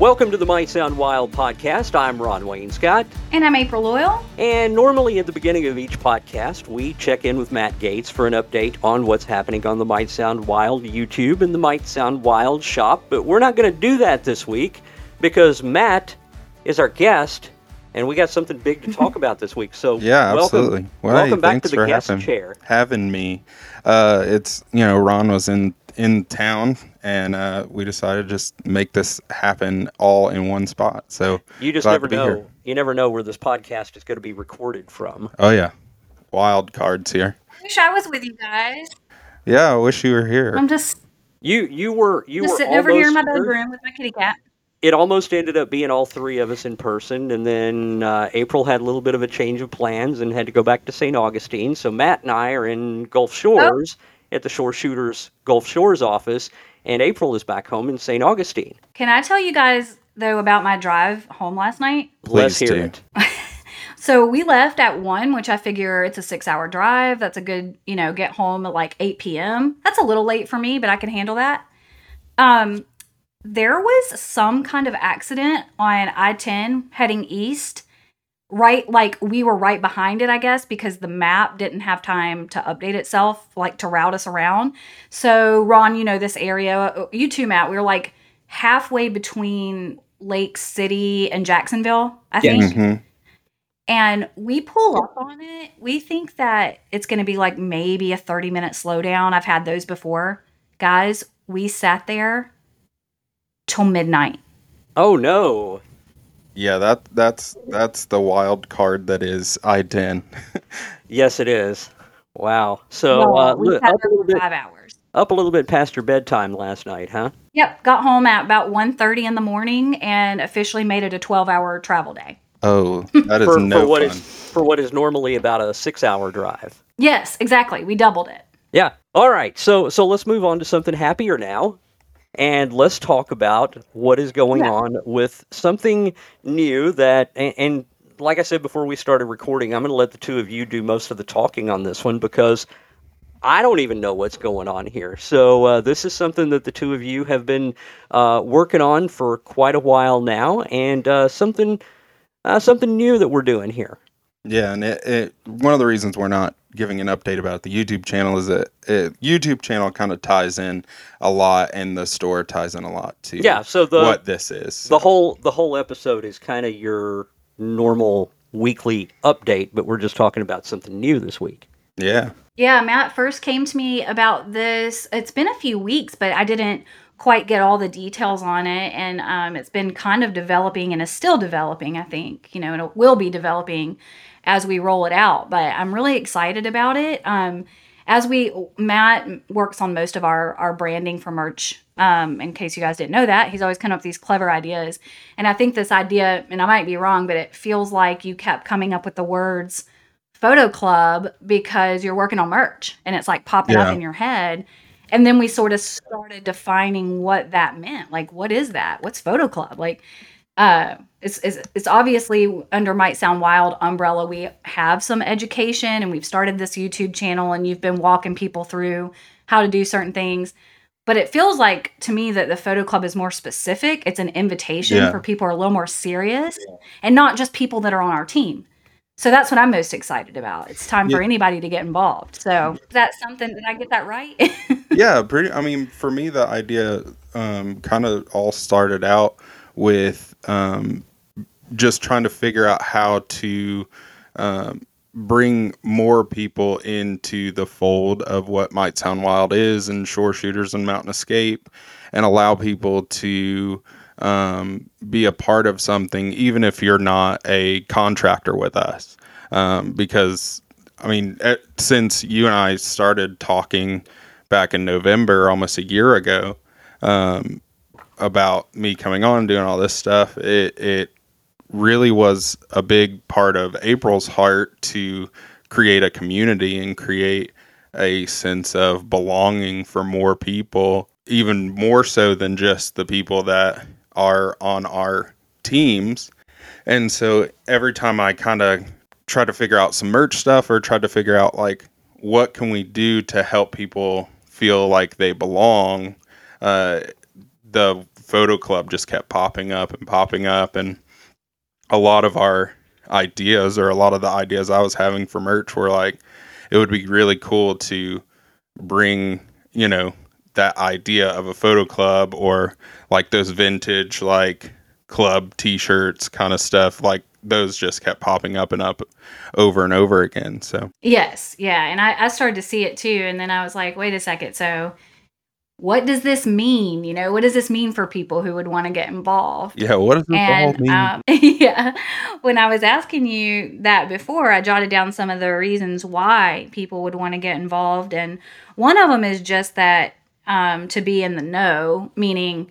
Welcome to the Might Sound Wild podcast. I'm Ron Wayne Scott. And I'm April Loyal. And normally at the beginning of each podcast, we check in with Matt Gates for an update on what's happening on the Might Sound Wild YouTube and the Might Sound Wild shop. But we're not going to do that this week because Matt is our guest and we got something big to talk about this week. So yeah, welcome, absolutely. Well, welcome hey, back to the for guest having, chair. Having me, uh, it's you know Ron was in in town, and uh, we decided to just make this happen all in one spot. So you just never know. Here. You never know where this podcast is going to be recorded from. Oh yeah, wild cards here. I wish I was with you guys. Yeah, I wish you were here. I'm just you. You were you just were sitting over here in my bedroom with my kitty cat it almost ended up being all three of us in person, and then uh, April had a little bit of a change of plans and had to go back to St. Augustine. So Matt and I are in Gulf Shores oh. At the Shore Shooters Gulf Shores office, and April is back home in St. Augustine. Can I tell you guys though about my drive home last night? Please Let's hear do. it. so we left at one, which I figure it's a six-hour drive. That's a good, you know, get home at like eight p.m. That's a little late for me, but I can handle that. Um, there was some kind of accident on I 10 heading east. Right, like we were right behind it, I guess, because the map didn't have time to update itself, like to route us around. So, Ron, you know this area. You too, Matt. We were like halfway between Lake City and Jacksonville, I think. Mm-hmm. And we pull up on it. We think that it's going to be like maybe a 30 minute slowdown. I've had those before. Guys, we sat there till midnight. Oh no. Yeah, that that's that's the wild card that is I ten. yes, it is. Wow. So well, uh, we up a little bit, five hours. Up a little bit past your bedtime last night, huh? Yep. Got home at about 1.30 in the morning and officially made it a twelve hour travel day. Oh, that is for, no for what fun. Is, for what is normally about a six hour drive. Yes, exactly. We doubled it. Yeah. All right. So so let's move on to something happier now and let's talk about what is going yeah. on with something new that and, and, like I said before we started recording, I'm going to let the two of you do most of the talking on this one because I don't even know what's going on here. So uh, this is something that the two of you have been uh, working on for quite a while now, and uh, something uh, something new that we're doing here. Yeah, and it, it, one of the reasons we're not giving an update about the YouTube channel is that it, YouTube channel kind of ties in a lot, and the store ties in a lot to yeah. So the what this is the whole the whole episode is kind of your normal weekly update, but we're just talking about something new this week. Yeah. Yeah, Matt first came to me about this. It's been a few weeks, but I didn't quite get all the details on it and um, it's been kind of developing and is still developing i think you know and it will be developing as we roll it out. But I'm really excited about it. Um, as we Matt works on most of our our branding for merch. Um, in case you guys didn't know that, he's always come up with these clever ideas. And I think this idea, and I might be wrong, but it feels like you kept coming up with the words photo club because you're working on merch and it's like popping yeah. up in your head. And then we sort of started defining what that meant. Like, what is that? What's photo club? Like, uh, it's, it's, it's obviously under Might Sound Wild umbrella. We have some education and we've started this YouTube channel and you've been walking people through how to do certain things. But it feels like to me that the photo club is more specific. It's an invitation yeah. for people who are a little more serious yeah. and not just people that are on our team. So that's what I'm most excited about. It's time yeah. for anybody to get involved. So that's something. Did I get that right? yeah, pretty. I mean, for me, the idea um, kind of all started out with um, just trying to figure out how to um, bring more people into the fold of what Might Sound Wild is and shore shooters and mountain escape and allow people to um, be a part of something even if you're not a contractor with us. Um, because i mean since you and i started talking back in november almost a year ago um, about me coming on doing all this stuff, it it really was a big part of April's heart to create a community and create a sense of belonging for more people, even more so than just the people that are on our teams. And so every time I kind of try to figure out some merch stuff or try to figure out like what can we do to help people feel like they belong, uh, the photo club just kept popping up and popping up and a lot of our ideas or a lot of the ideas I was having for merch were like it would be really cool to bring, you know, that idea of a photo club or like those vintage like club t-shirts kind of stuff like those just kept popping up and up over and over again so. Yes yeah and I, I started to see it too and then i was like wait a second so what does this mean? You know what does this mean for people who would want to get involved? Yeah what does and mean? um, yeah when i was asking you that before i jotted down some of the reasons why people would want to get involved and one of them is just that um, to be in the know, meaning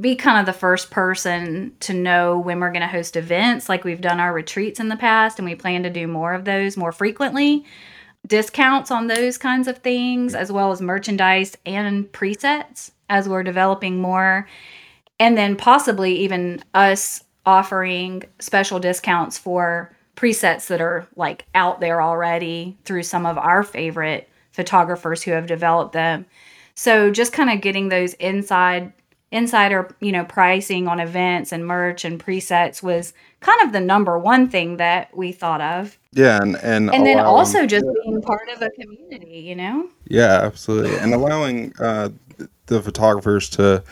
be kind of the first person to know when we're going to host events. Like we've done our retreats in the past and we plan to do more of those more frequently. Discounts on those kinds of things as well as merchandise and presets as we're developing more. And then possibly even us offering special discounts for presets that are like out there already through some of our favorite photographers who have developed them so just kind of getting those inside insider, you know, pricing on events and merch and presets was kind of the number one thing that we thought of. Yeah, and and, and then also just being part of a community, you know. Yeah, absolutely, and allowing uh, the photographers to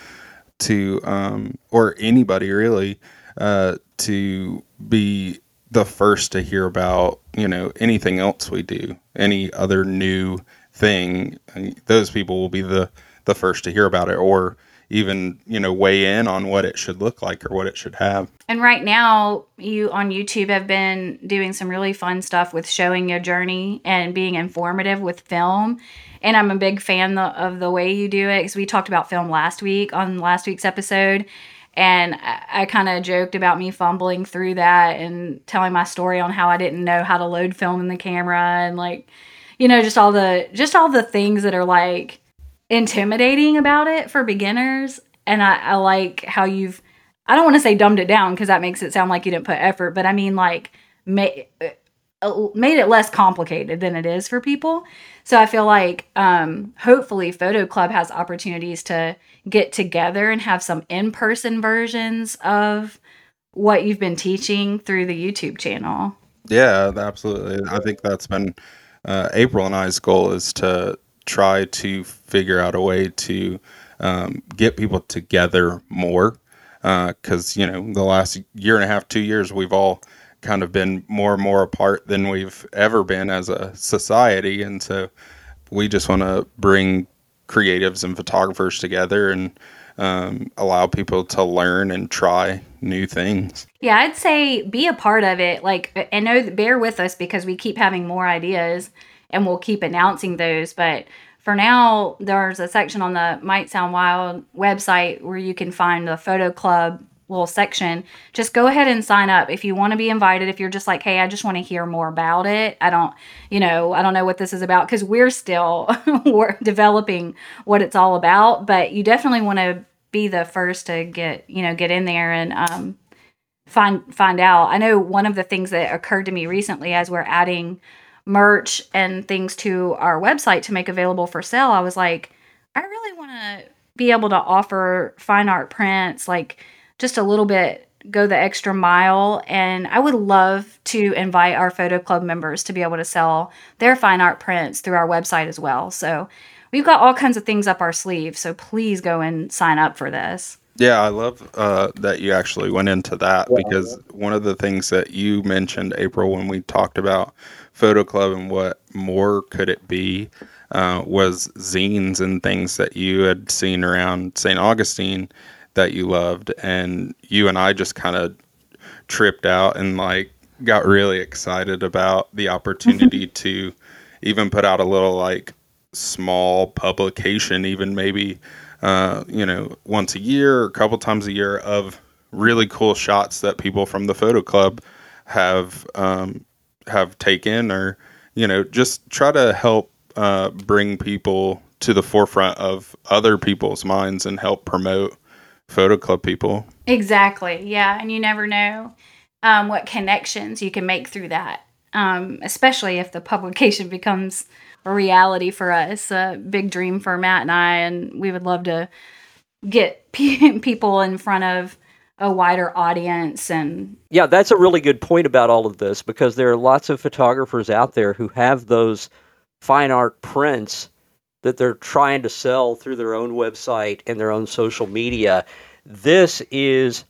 to um, or anybody really uh, to be the first to hear about you know anything else we do, any other new thing, those people will be the the first to hear about it or even you know weigh in on what it should look like or what it should have. And right now you on youtube have been doing some really fun stuff with showing your journey and being informative with film. And i'm a big fan of the way you do it because we talked about film last week on last week's episode. And i, I kind of joked about me fumbling through that and telling my story on how i didn't know how to load film in the camera and like you know, just all the just all the things that are like intimidating about it for beginners. And I, I like how you've I don't want to say dumbed it down because that makes it sound like you didn't put effort, but I mean like made uh, made it less complicated than it is for people. So I feel like um, hopefully Photo Club has opportunities to get together and have some in person versions of what you've been teaching through the YouTube channel. Yeah, absolutely. I think that's been uh, April and I's goal is to try to figure out a way to um, get people together more. Because, uh, you know, the last year and a half, two years, we've all kind of been more and more apart than we've ever been as a society. And so we just want to bring creatives and photographers together and um, allow people to learn and try new things. Yeah, I'd say be a part of it. Like, and know, bear with us because we keep having more ideas and we'll keep announcing those. But for now, there's a section on the Might Sound Wild website where you can find the photo club little section. Just go ahead and sign up if you want to be invited. If you're just like, hey, I just want to hear more about it. I don't, you know, I don't know what this is about because we're still we're developing what it's all about. But you definitely want to be the first to get you know get in there and um, find find out. I know one of the things that occurred to me recently as we're adding merch and things to our website to make available for sale. I was like, I really want to be able to offer fine art prints, like just a little bit go the extra mile and I would love to invite our photo club members to be able to sell their fine art prints through our website as well. So we've got all kinds of things up our sleeve. So please go and sign up for this. Yeah, I love uh, that you actually went into that yeah. because one of the things that you mentioned, April, when we talked about Photo Club and what more could it be, uh, was zines and things that you had seen around St. Augustine that you loved. And you and I just kind of tripped out and like got really excited about the opportunity to even put out a little like small publication, even maybe uh, you know once a year or a couple times a year of really cool shots that people from the photo club have um, have taken, or you know just try to help uh, bring people to the forefront of other people's minds and help promote photo club people. Exactly. Yeah, and you never know um, what connections you can make through that, um, especially if the publication becomes a reality for us, a big dream for Matt and I, and we would love to get people in front of a wider audience and yeah that's a really good point about all of this because there are lots of photographers out there who have those fine art prints that they're trying to sell through their own website and their own social media. This is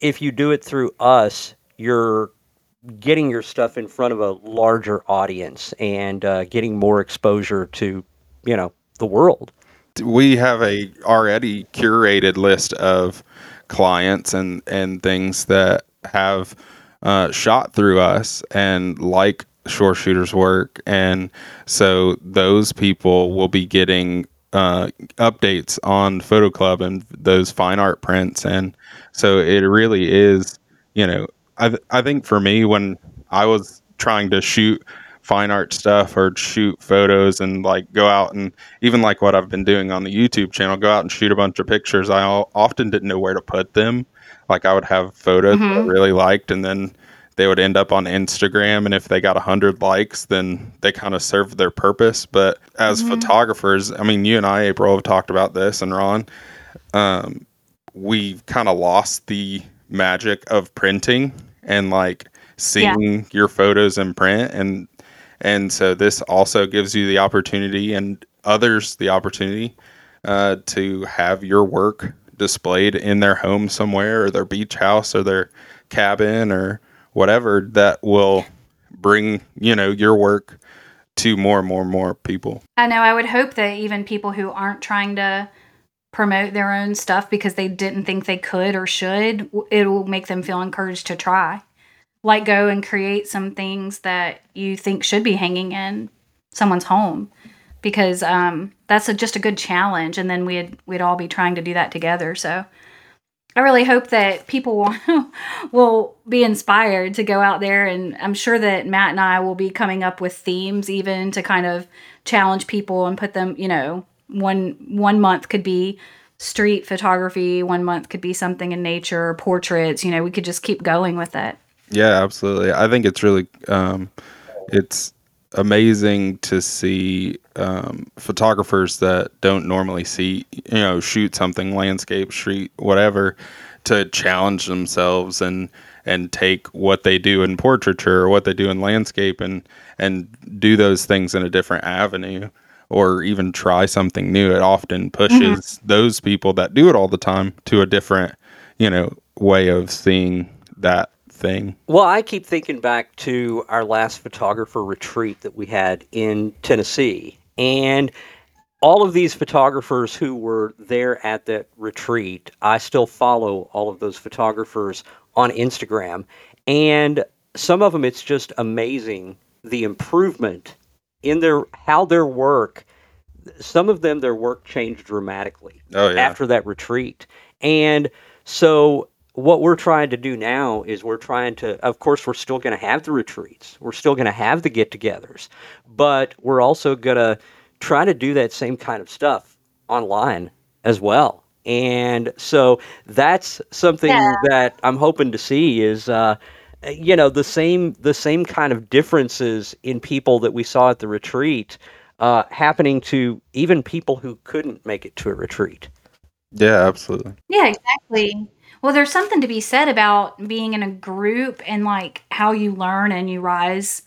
if you do it through us you're getting your stuff in front of a larger audience and uh, getting more exposure to you know the world. We have a already curated list of clients and and things that have uh, shot through us and like shore shooters work and so those people will be getting uh, updates on photo club and those fine art prints and so it really is you know i, th- I think for me when i was trying to shoot fine art stuff or shoot photos and like go out and even like what I've been doing on the YouTube channel, go out and shoot a bunch of pictures. I often didn't know where to put them. Like I would have photos mm-hmm. that I mm-hmm. really liked and then they would end up on Instagram and if they got 100 likes then they kind of served their purpose but as mm-hmm. photographers I mean you and I April have talked about this and Ron um, we've kind of lost the magic of printing and like seeing yeah. your photos in print and and so this also gives you the opportunity and others the opportunity uh, to have your work displayed in their home somewhere or their beach house or their cabin or whatever that will bring, you know, your work to more and more and more people. I know. I would hope that even people who aren't trying to promote their own stuff because they didn't think they could or should, it will make them feel encouraged to try like go and create some things that you think should be hanging in someone's home because um, that's a, just a good challenge and then we'd we'd all be trying to do that together so i really hope that people will, be inspired to go out there and i'm sure that matt and i will be coming up with themes even to kind of challenge people and put them you know one one month could be street photography one month could be something in nature portraits you know we could just keep going with it yeah, absolutely. I think it's really um, it's amazing to see um, photographers that don't normally see you know shoot something landscape, street, whatever, to challenge themselves and and take what they do in portraiture or what they do in landscape and and do those things in a different avenue or even try something new it often pushes mm-hmm. those people that do it all the time to a different you know way of seeing that thing. Well, I keep thinking back to our last photographer retreat that we had in Tennessee. And all of these photographers who were there at that retreat, I still follow all of those photographers on Instagram. And some of them, it's just amazing the improvement in their how their work. Some of them, their work changed dramatically oh, yeah. after that retreat. And so what we're trying to do now is we're trying to of course we're still going to have the retreats. We're still going to have the get-togethers. But we're also going to try to do that same kind of stuff online as well. And so that's something yeah. that i'm hoping to see is uh, you know the same the same kind of differences in people that we saw at the retreat uh, happening to even people who couldn't make it to a retreat. Yeah absolutely. Yeah exactly well, there's something to be said about being in a group and like how you learn and you rise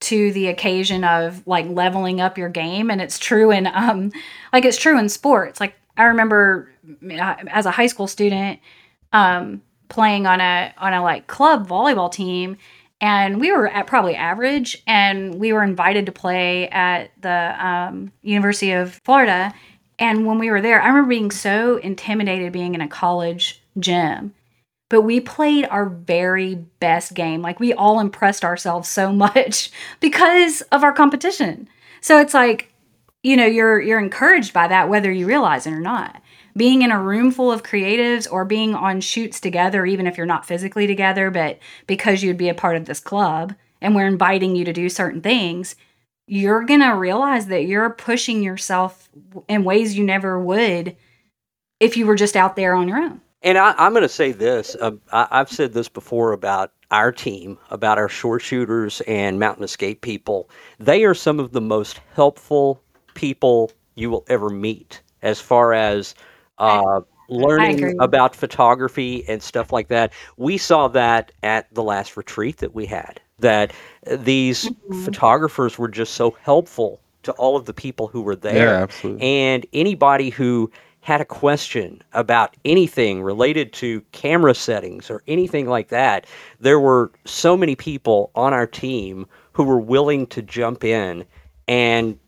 to the occasion of like leveling up your game and it's true in um like it's true in sports. Like I remember uh, as a high school student um playing on a on a like club volleyball team and we were at probably average and we were invited to play at the um, university of florida and when we were there i remember being so intimidated being in a college gym. But we played our very best game. Like we all impressed ourselves so much because of our competition. So it's like, you know, you're you're encouraged by that whether you realize it or not. Being in a room full of creatives or being on shoots together even if you're not physically together, but because you'd be a part of this club and we're inviting you to do certain things, you're going to realize that you're pushing yourself in ways you never would if you were just out there on your own. And I, am going to say this. Uh, I, I've said this before about our team, about our shore shooters and mountain escape people. They are some of the most helpful people you will ever meet as far as uh, learning agree. about photography and stuff like that. We saw that at the last retreat that we had. That uh, these Mhm. photographers were just so helpful to all of the people who were Yeah, there. absolutely. And anybody who had a question about anything related to camera settings or anything like that, there were so many people on our team who were willing to jump in and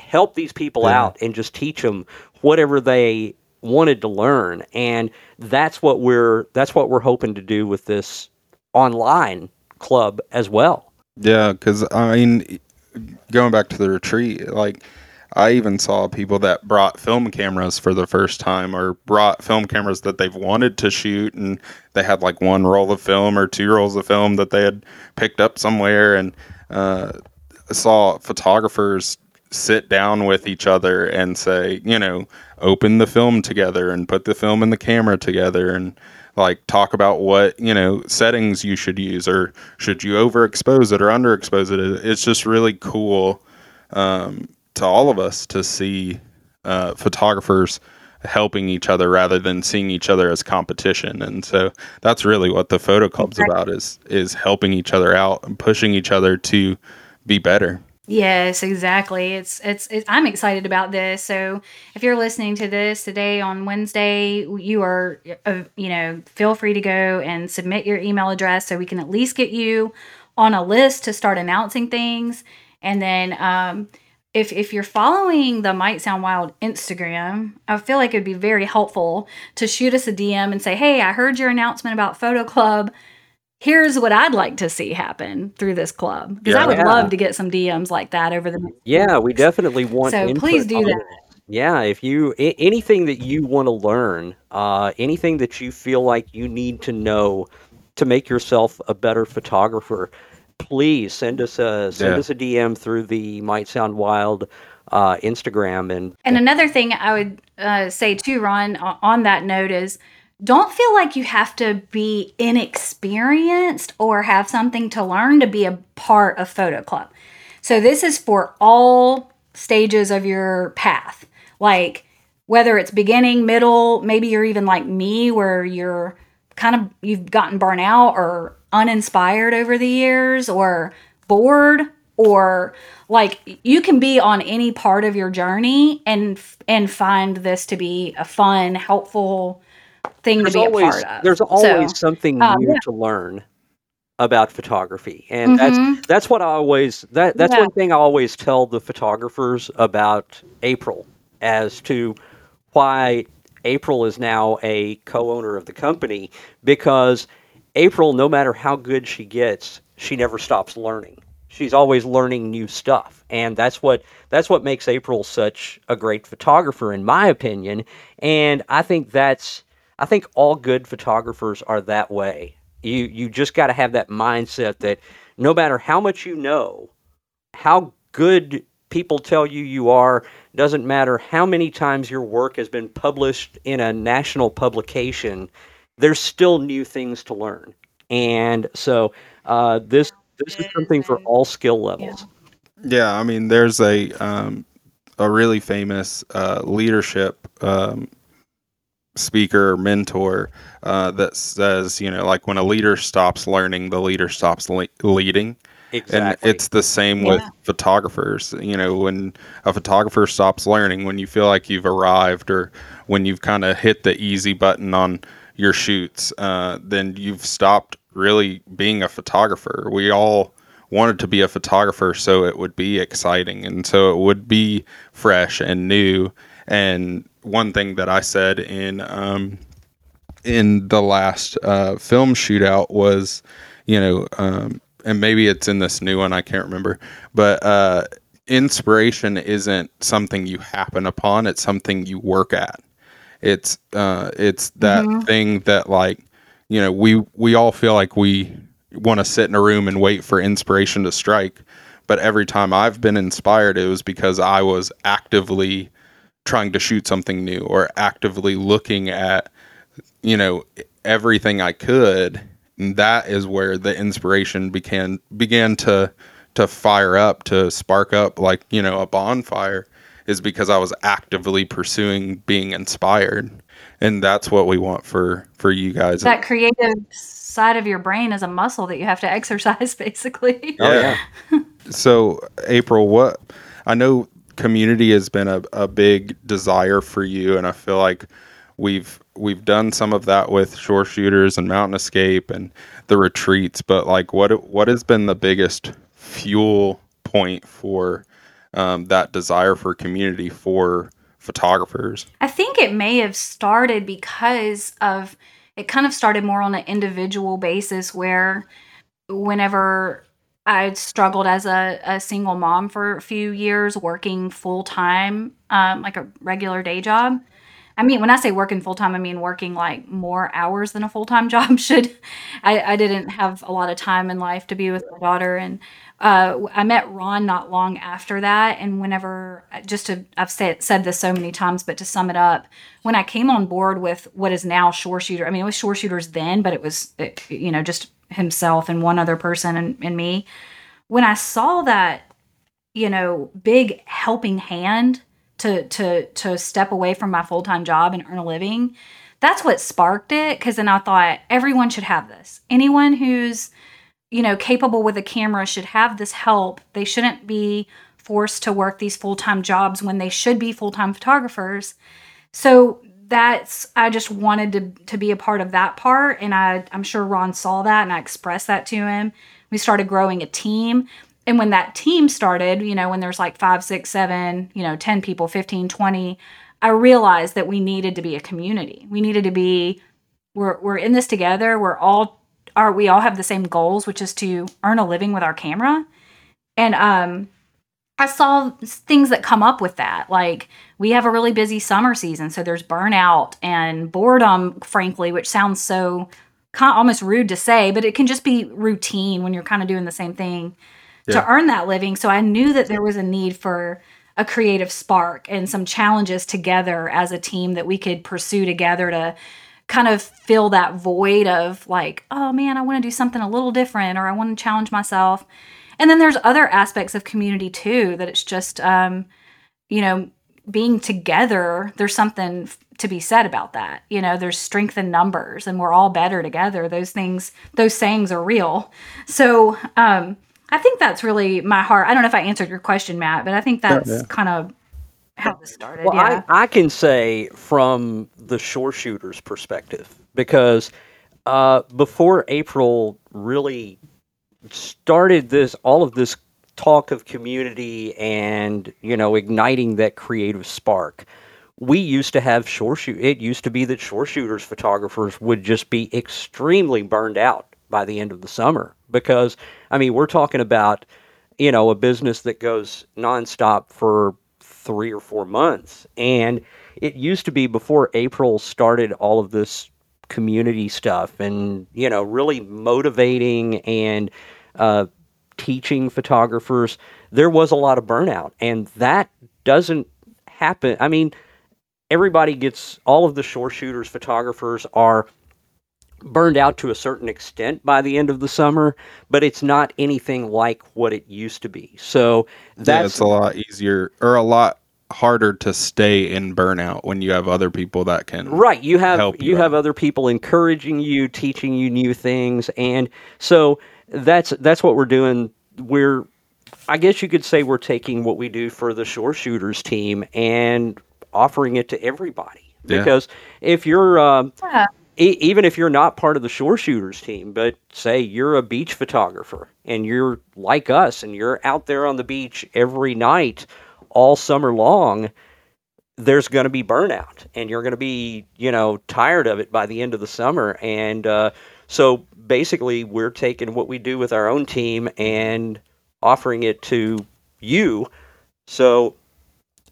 help these people Yeah. out and just teach them whatever they wanted to learn and that's what we're that's what we're hoping to do with this online club as well Yeah, because I mean, going back to the retreat, like I even saw people that brought film cameras for the first time or brought film cameras that they've wanted to shoot and they had like one roll of film or two rolls of film that they had picked up somewhere and uh, saw photographers sit down with each other and say, you know, open the film together and put the film and the camera together and like talk about what you know settings you should use or should you overexpose it or underexpose it. It's just really cool um, to all of us to see uh, photographers helping each other rather than seeing each other as competition and so that's really what the photo club's about is is helping each other out and pushing each other to be better Yes, exactly. It's, it's it's I'm excited about this. So if you're listening to this today on Wednesday, you are uh, you know feel free to go and submit your email address so we can at least get you on a list to start announcing things. And then um, if if you're following the Might Sound Wild Instagram, I feel like it'd be very helpful to shoot us a DM and say, "Hey, I heard your announcement about Photo Club." Here's what I'd like to see happen through this club because I would Yeah. love to get some DMs like that over the next yeah we definitely want So please do that. yeah if you a- anything that you want to learn uh, anything that you feel like you need to know to make yourself a better photographer please send us a send Yeah. us a dm through the might sound wild uh, instagram and And another thing I would uh, say too, Ron, on that note is don't feel like you have to be inexperienced or have something to learn to be a part of Photo Club. So this is for all stages of your path. Like whether it's beginning, middle, maybe you're even like me where you're kind of you've gotten burnt out or uninspired over the years or bored or like you can be on any part of your journey and and find this to be a fun helpful thing there's to be always a part of there's always So, something um, new yeah. to learn about photography and that's mhm. that's what I always that that's Yeah. one thing I always tell the photographers about April as to why April is now a co-owner of the company because April no matter how good she gets she never stops learning. She's always learning new stuff. And that's what that's what makes April such a great photographer in my opinion. And I think that's I think all good photographers are that way. You you just got to have that mindset that no matter how much you know how good people tell you you are doesn't matter how many times your work has been published in a national publication there's still new things to learn. And so uh, this this is something for all skill levels. Yeah, I mean, there's a um, a really famous uh, leadership um, speaker or mentor uh, that says, you know, like when a leader stops learning, the leader stops le- leading, exactly. and it's the same with Yeah. photographers. You know, when a photographer stops learning, when you feel like you've arrived, or when you've kind of hit the easy button on your shoots, uh, then you've stopped really being a photographer. We all wanted to be a photographer so it would be exciting and so it would be fresh and new. And one thing that I said in um, in the last uh, film shootout was, you know, um, and maybe it's in this new one, I can't remember, but uh, inspiration isn't something you happen upon; it's something you work at. It's uh, it's that thing that like, you know, we we all feel like we want to sit in a room and wait for inspiration to strike, but every time I've been inspired, it was because I was actively trying to shoot something new or actively looking at you know everything I could and that is where the inspiration began began to to fire up to spark up like you know a bonfire is because I was actively pursuing being inspired. And that's what we want for for you guys. That creative side of your brain is a muscle that you have to exercise basically. Oh, yeah. So, April, what I know community has been a, a big desire for you, and I feel like we've we've done some of that with shore shooters and mountain escape and the retreats. But like, what what has been the biggest fuel point for um, that desire for community for photographers? I think it may have started because of it kind of started more on an individual basis where whenever I struggled as a, a single mom for a few years, working full time, um, like a regular day job. I mean, when I say working full time, I mean working like more hours than a full time job should. I, I didn't have a lot of time in life to be with my daughter, and uh, I met Ron not long after that. And whenever, just to, I've said said this so many times, but to sum it up, when I came on board with what is now Shore Shooter, I mean, it was Shore Shooters then, but it was, it, you know, just himself and one other person and, and me. When I saw that, you know, big helping hand to to to step away from my full-time job and earn a living that's what sparked it because then i thought everyone should have this anyone who's you know capable with a camera should have this help. They shouldn't be forced to work these full-time jobs when they should be full-time photographers. So that's i just wanted to to be a part of that part and i i'm sure ron saw that and i expressed that to him. We started growing a team and when that team started you know when there's like five six seven you know 10 people 15 20 i realized that we needed to be a community. We needed to be we're, we're in this together. We're all are we all have the same goals which is to earn a living with our camera and um i saw things that come up with that like we have a really busy summer season so there's burnout and boredom frankly which sounds so almost rude to say but it can just be routine when you're kind of doing the same thing yeah. to earn that living. So I knew that there was a need for a creative spark and some challenges together as a team that we could pursue together to kind of fill that void of like, oh man, I want to do something a little different or I want to challenge myself. And then there's other aspects of community too that it's just, um, you know, being together, there's something to be said about that. You know, there's strength in numbers and we're all better together. Those things, those sayings are real. So, um, I think that's really my heart. I don't know if I answered your question, Matt, but I think that's yeah, yeah. kind of how this started. Well, yeah. I, I can say from the shore shooter's perspective because uh, before April really started this, all of this talk of community and you know igniting that creative spark we used to have shore shoot it used to be that shore shooters photographers would just be extremely burned out by the end of the summer because I mean we're talking about you know a business that goes nonstop for three or four months. And it used to be before April started all of this community stuff and you know really motivating and uh, teaching photographers there was a lot of burnout. And that doesn't happen. I mean everybody gets all of the shore shooters photographers are burned out to a certain extent by the end of the summer, but it's not anything like what it used to be. So that's yeah, it's a lot easier or a lot harder to stay in burnout when you have other people that can right you have you, you have other people encouraging you teaching you new things and so that's that's what we're doing we're i guess you could say we're taking what we do for the shore shooters team and offering it to everybody because yeah. if you're um, yeah e- even if you're not part of the shore shooters team, but say you're a beach photographer and you're like us and you're out there on the beach every night all summer long, there's going to be burnout and you're going to be, you know, tired of it by the end of the summer. And uh, so basically, we're taking what we do with our own team and offering it to you. So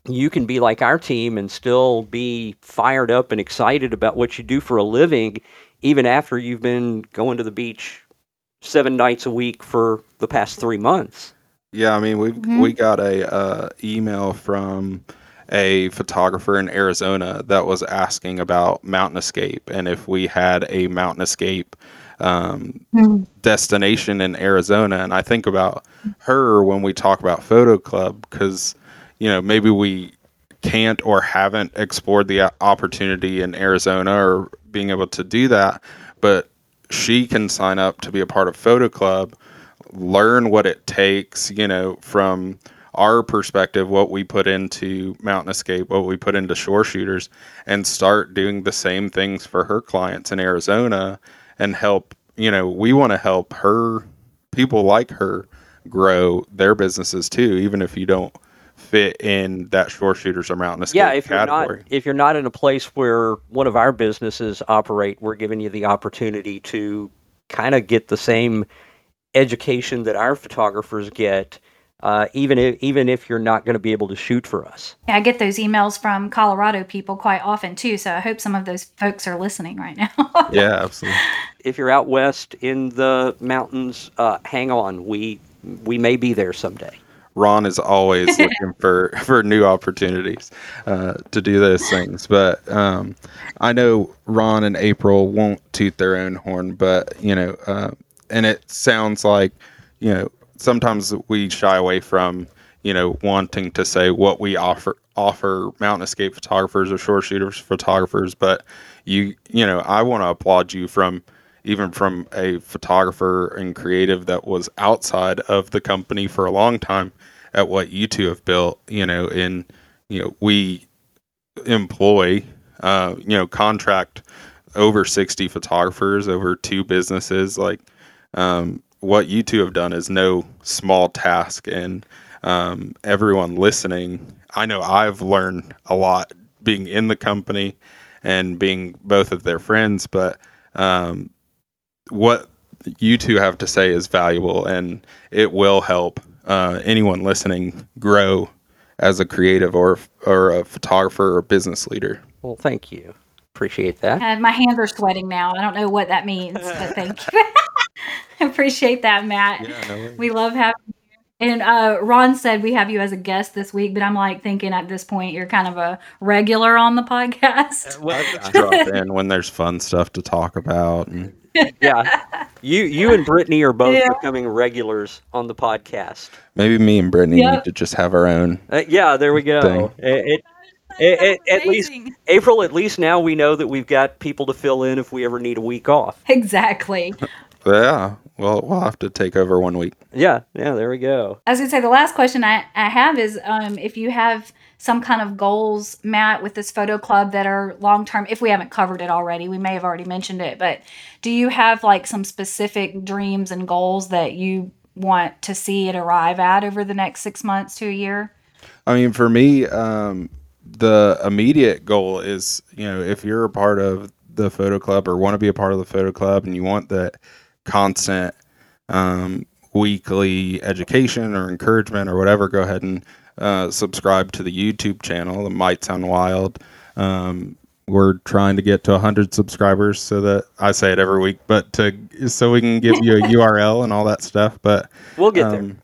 you can be like our team and still be fired up and excited about what you do for a living, even after you've been going to the beach seven nights a week for the past three months. Yeah, I mean we mm-hmm. we got a uh, email from a photographer in Arizona that was asking about mountain escape and if we had a mountain escape um, mm-hmm. destination in Arizona. And I think about her when we talk about Photo Club because you know, maybe we can't or haven't explored the uh, opportunity in Arizona or being able to do that, but she can sign up to be a part of Photo Club, learn what it takes, you know, from our perspective, what we put into Mountain Escape, what we put into Shore Shooters, and start doing the same things for her clients in Arizona and help, you know, we want to help her, people like her, grow their businesses too, even if you don't fit in that shore shooters or mountain escape yeah, if category. you're not if you're not in a place where one of our businesses operate, we're giving you the opportunity to kind of get the same education that our photographers get. Uh, even if even if you're not going to be able to shoot for us, Yeah, I get those emails from Colorado people quite often too. So I hope some of those folks are listening right now. yeah, absolutely. if you're out west in the mountains, uh, hang on. We we may be there someday. Ron is always looking for for new opportunities uh, to do those things. But um, I know Ron and April won't toot their own horn, but you know, uh, and it sounds like you know sometimes we shy away from you know wanting to say what we offer offer mountain escape photographers or shore shooters photographers, but you you know I want to applaud you from even from a photographer and creative that was outside of the company for a long time at what you two have built you know in you know we employ uh you know contract over 60 photographers over two businesses. Like um what you two have done is no small task. And um everyone listening i know i've learned a lot being in the company and being both of their friends but um what you two have to say is valuable and it will help uh, anyone listening grow as a creative or or a photographer or business leader. Well, thank you. Appreciate that. Uh, my hands are sweating now. I don't know what that means, but thank you. I appreciate that, Matt. we love having you. And uh, Ron said we have you as a guest this week, but I'm like thinking at this point you're kind of a regular on the podcast. Well, Just drop in when there's fun stuff to talk about. And yeah, you you and Brittany are both Yeah. becoming regulars on the podcast. maybe me and Brittany Yep. need to just have our own. Uh, yeah, there we go. Thing. It, it, it, it- at least April. At least now we know that we've got people to fill in if we ever need a week off. Exactly. Yeah, well, we'll have to take over one week. Yeah, yeah, there we go. I was gonna say the last question I, I have is um, if you have some kind of goals, Matt, with this photo club that are long term. If we haven't covered it already, we may have already mentioned it, but do you have like some specific dreams and goals that you want to see it arrive at over the next six months to a year? I mean, for me, um, the immediate goal is, you know, if you're a part of the photo club or want to be a part of the photo club and you want that constant um, weekly education or encouragement or whatever, go ahead and uh, subscribe to the YouTube channel. It might sound wild. Um, we're trying to get to 100 subscribers so that I say it every week, but to so we can give you a URL and all that stuff. But We'll get there. um,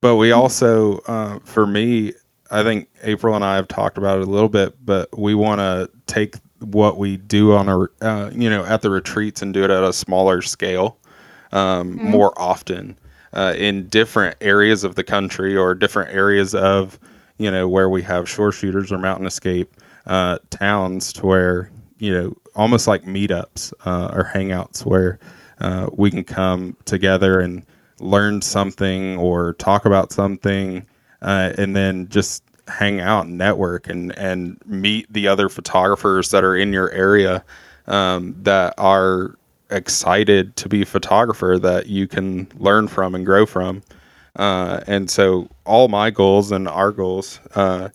but we also, uh, for me, I think April and I have talked about it a little bit, but we want to take what we do on a, uh, you know, at the retreats and do it at a smaller scale, um, more often uh, in different areas of the country or different areas of, you know, where we have shore shooters or mountain escape uh, towns to where, you know, almost like meetups uh, or hangouts where uh, we can come together and learn something or talk about something uh, and then just hang out and network and, and meet the other photographers that are in your area um, that are excited to be a photographer that you can learn from and grow from. Uh, and so all my goals and our goals uh,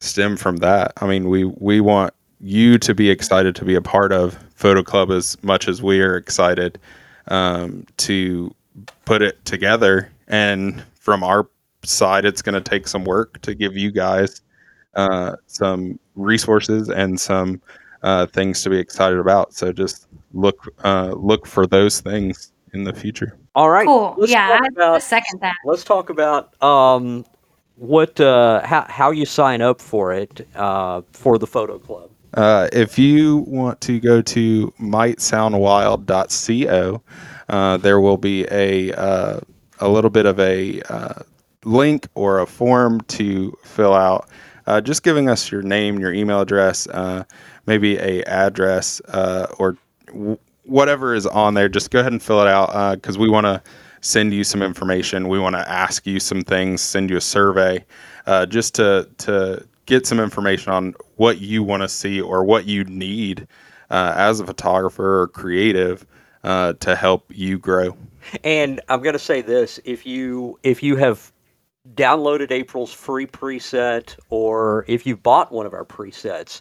stem from that. I mean, we, we want you to be excited to be a part of Photo Club as much as we are excited um, to put it together. And from our side, it's going to take some work to give you guys uh, some resources and some uh, things to be excited about. So just look uh, look for those things in the future. All right. Cool. Let's yeah, talk about second that. let's talk about um, what uh, how how you sign up for it uh, for the photo club. Uh, if you want to go to mightsoundwild.co, uh, there will be a uh, a little bit of a uh, link or a form to fill out uh, just giving us your name, your email address, uh, maybe a address uh, or w- whatever is on there. Just go ahead and fill it out because we want to send you some information. We want to ask you some things, send you a survey, uh, just to to get some information on what you want to see or what you need uh, as a photographer or creative uh, to help you grow. And I'm going to say this: if you if you have downloaded April's free preset, or if you bought one of our presets,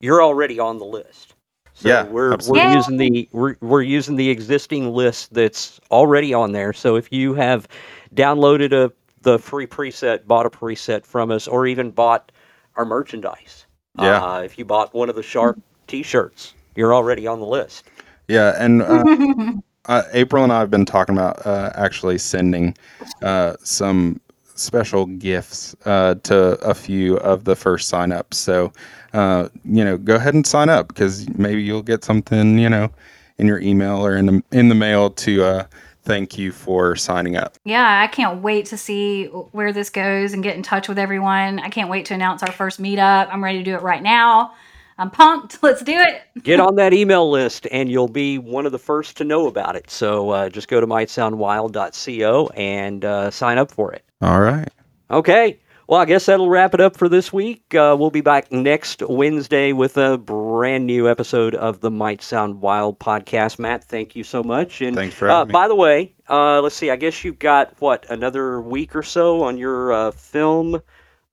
you're already on the list. So Yeah, we're absolutely. we're using the we're, we're using the existing list that's already on there. So if you have downloaded a the free preset, bought a preset from us, or even bought our merchandise, Yeah. uh, if you bought one of the Sharp T-shirts, you're already on the list. Yeah, and uh, uh, April and I have been talking about uh, actually sending uh, some special gifts uh, to a few of the first signups. So, uh, you know, go ahead and sign up because maybe you'll get something, you know, in your email or in the in the mail to uh, thank you for signing up. Yeah, I can't wait to see where this goes and get in touch with everyone. I can't wait to announce our first meetup. I'm ready to do it right now. I'm pumped. Let's do it. Get on that email list and you'll be one of the first to know about it. So uh, just go to mightsoundwild.co and uh, sign up for it. All right. Okay. Well, I guess that'll wrap it up for this week. Uh, we'll be back next Wednesday with a brand new episode of the Might Sound Wild podcast. Matt, thank you so much. And Thanks for uh, having me. by the way, uh, let's see. I guess you've got what another week or so on your uh, film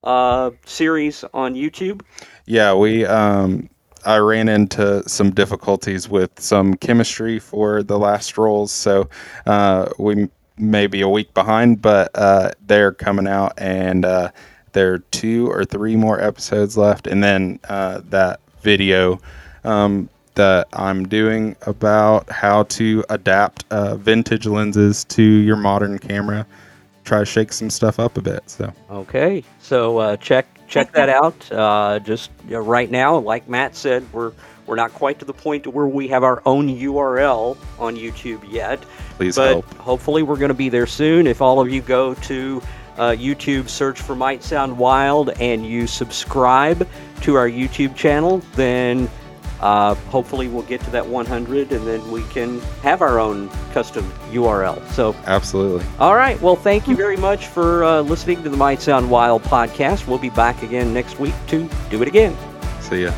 uh, series on YouTube. Yeah, we um I ran into some difficulties with some chemistry for the last rolls, so uh we may be a week behind, but uh they're coming out and uh there are two or three more episodes left and then uh that video um that I'm doing about how to adapt uh, vintage lenses to your modern camera. Try to shake some stuff up a bit. So Okay, so uh, check check that out. Uh, just right now, like Matt said, we're we're not quite to the point where we have our own URL on YouTube yet, please but help. hopefully we're going to be there soon. If all of you go to uh, YouTube, search for Might Sound Wild, and you subscribe to our YouTube channel, then uh, hopefully we'll get to that 100, and then we can have our own custom URL. So Absolutely. all right. Well, thank you very much for uh, listening to the Might Sound Wild podcast. We'll be back again next week to do it again. See ya.